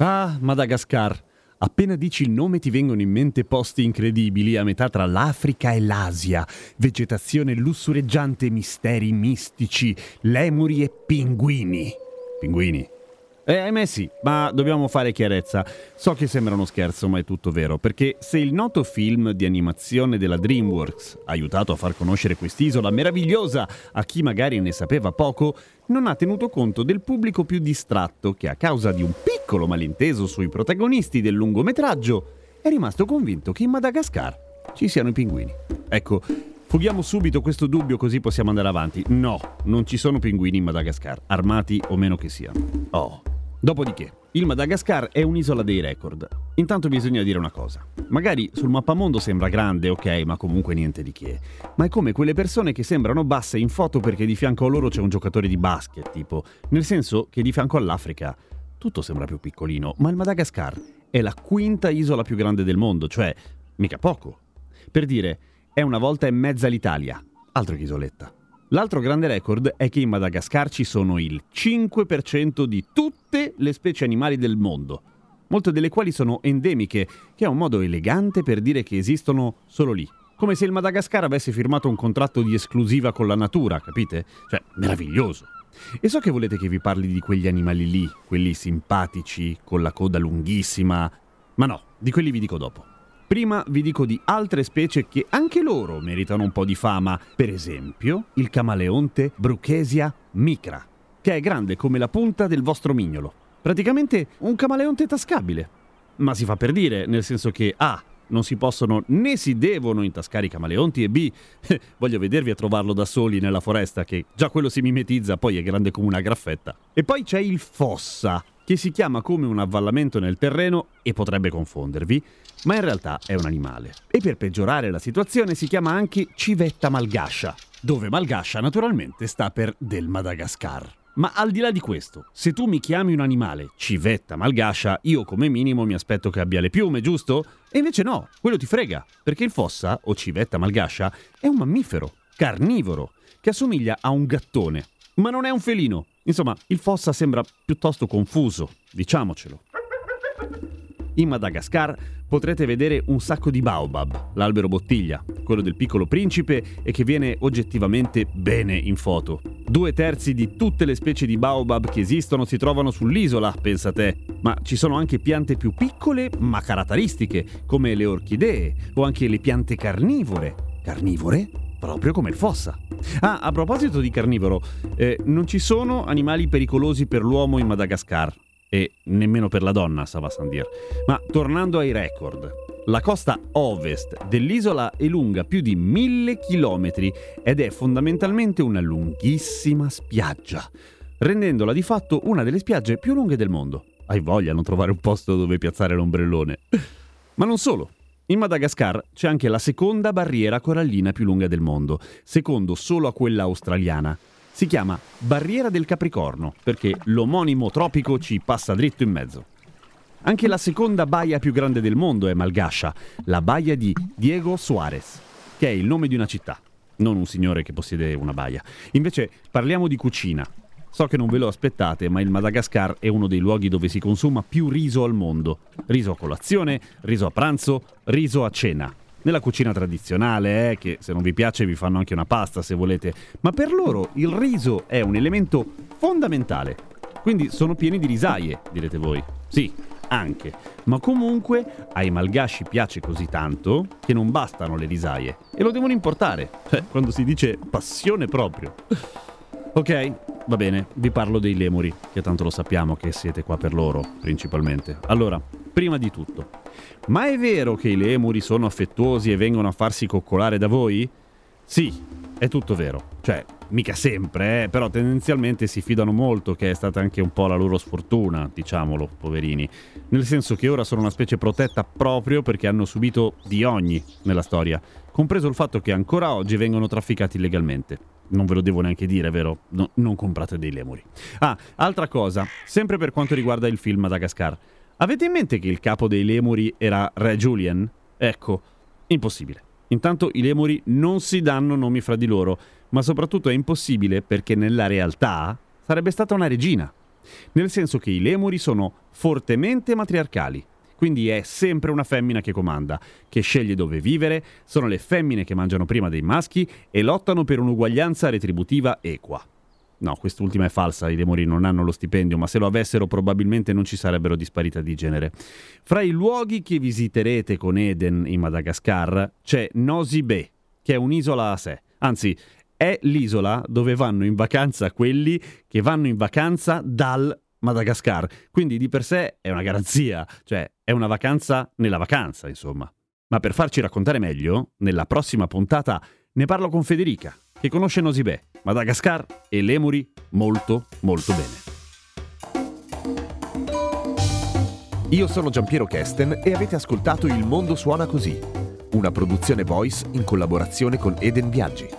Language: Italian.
Ah, Madagascar. Appena dici il nome ti vengono in mente posti incredibili a metà tra l'Africa e l'Asia, vegetazione lussureggiante misteri mistici, lemuri e pinguini. Pinguini. Eh, ahimè sì, ma dobbiamo fare chiarezza. So che sembra uno scherzo, ma è tutto vero, perché se il noto film di animazione della DreamWorks ha aiutato a far conoscere quest'isola meravigliosa a chi magari ne sapeva poco, non ha tenuto conto del pubblico più distratto che a causa di un piccolo malinteso sui protagonisti del lungometraggio è rimasto convinto che in Madagascar ci siano i pinguini. Ecco, Fughiamo subito questo dubbio così possiamo andare avanti. No, non ci sono pinguini in Madagascar, armati o meno che siano. Oh. Dopodiché, il Madagascar è un'isola dei record. Intanto bisogna dire una cosa. Magari sul mappamondo sembra grande, ok, ma comunque niente di che. Ma è come quelle persone che sembrano basse in foto perché di fianco a loro c'è un giocatore di basket, tipo. Nel senso che di fianco all'Africa tutto sembra più piccolino, ma il Madagascar è la quinta isola più grande del mondo, cioè mica poco. Per dire, è una volta e mezza l'Italia, altro che isoletta. L'altro grande record è che in Madagascar ci sono il 5% di tutte le specie animali del mondo, molte delle quali sono endemiche, che è un modo elegante per dire che esistono solo lì. Come se il Madagascar avesse firmato un contratto di esclusiva con la natura, capite? Cioè, meraviglioso. E so che volete che vi parli di quegli animali lì, quelli simpatici, con la coda lunghissima, ma no, di quelli vi dico dopo. Prima vi dico di altre specie che anche loro meritano un po' di fama, per esempio il camaleonte Bruchesia micra, che è grande come la punta del vostro mignolo. Praticamente un camaleonte tascabile. Ma si fa per dire, nel senso che A. Non si possono né si devono intascare i camaleonti e B. Voglio vedervi a trovarlo da soli nella foresta, che già quello si mimetizza, poi è grande come una graffetta. E poi c'è il fossa, che si chiama come un avvallamento nel terreno e potrebbe confondervi, ma in realtà è un animale. E per peggiorare la situazione si chiama anche civetta malgascia, dove malgascia naturalmente sta per del Madagascar. Ma al di là di questo, se tu mi chiami un animale civetta malgascia, io come minimo mi aspetto che abbia le piume, giusto? E invece no, quello ti frega, perché il fossa, o civetta malgascia, è un mammifero, carnivoro, che assomiglia a un gattone, ma non è un felino, Insomma, il fossa sembra piuttosto confuso, diciamocelo. In Madagascar potrete vedere un sacco di baobab, l'albero bottiglia, quello del piccolo principe e che viene oggettivamente bene in foto. Due terzi di tutte le specie di baobab che esistono si trovano sull'isola, pensa te, ma ci sono anche piante più piccole ma caratteristiche, come le orchidee o anche le piante carnivore. Carnivore? Proprio come il fossa. Ah, a proposito di carnivoro, eh, non ci sono animali pericolosi per l'uomo in Madagascar e nemmeno per la donna, Sava Sandir. Ma tornando ai record, la costa ovest dell'isola è lunga più di mille chilometri ed è fondamentalmente una lunghissima spiaggia, rendendola di fatto una delle spiagge più lunghe del mondo. Hai voglia non trovare un posto dove piazzare l'ombrellone. Ma non solo. In Madagascar c'è anche la seconda barriera corallina più lunga del mondo, secondo solo a quella australiana. Si chiama Barriera del Capricorno perché l'omonimo tropico ci passa dritto in mezzo. Anche la seconda baia più grande del mondo è malgascia, la baia di Diego Suarez, che è il nome di una città, non un signore che possiede una baia. Invece parliamo di cucina. So che non ve lo aspettate, ma il Madagascar è uno dei luoghi dove si consuma più riso al mondo. Riso a colazione, riso a pranzo, riso a cena. Nella cucina tradizionale, eh, che se non vi piace vi fanno anche una pasta se volete, ma per loro il riso è un elemento fondamentale. Quindi sono pieni di risaie, direte voi. Sì, anche. Ma comunque ai malgasci piace così tanto che non bastano le risaie e lo devono importare. Cioè, quando si dice passione proprio. Ok, va bene, vi parlo dei lemuri, che tanto lo sappiamo che siete qua per loro, principalmente. Allora, prima di tutto, ma è vero che i lemuri sono affettuosi e vengono a farsi coccolare da voi? Sì, è tutto vero. Cioè, mica sempre, eh, però tendenzialmente si fidano molto, che è stata anche un po' la loro sfortuna, diciamolo, poverini. Nel senso che ora sono una specie protetta proprio perché hanno subito di ogni nella storia, compreso il fatto che ancora oggi vengono trafficati illegalmente. Non ve lo devo neanche dire, vero? No, non comprate dei lemuri. Ah, altra cosa, sempre per quanto riguarda il film Madagascar. Avete in mente che il capo dei lemuri era Re Julian? Ecco, impossibile. Intanto i lemuri non si danno nomi fra di loro, ma soprattutto è impossibile perché nella realtà sarebbe stata una regina. Nel senso che i lemuri sono fortemente matriarcali, quindi è sempre una femmina che comanda, che sceglie dove vivere, sono le femmine che mangiano prima dei maschi e lottano per un'uguaglianza retributiva equa. No, quest'ultima è falsa, i demoni non hanno lo stipendio, ma se lo avessero probabilmente non ci sarebbero disparità di genere. Fra i luoghi che visiterete con Eden in Madagascar c'è Nosy Be, che è un'isola a sé. Anzi, è l'isola dove vanno in vacanza quelli che vanno in vacanza dal Madagascar. Quindi di per sé è una garanzia, cioè è una vacanza nella vacanza, insomma. Ma per farci raccontare meglio, nella prossima puntata ne parlo con Federica, che conosce Nosibè, Madagascar e Lemuri molto molto bene. Io sono Giampiero Kesten e avete ascoltato Il Mondo Suona Così, una produzione voice in collaborazione con Eden Viaggi.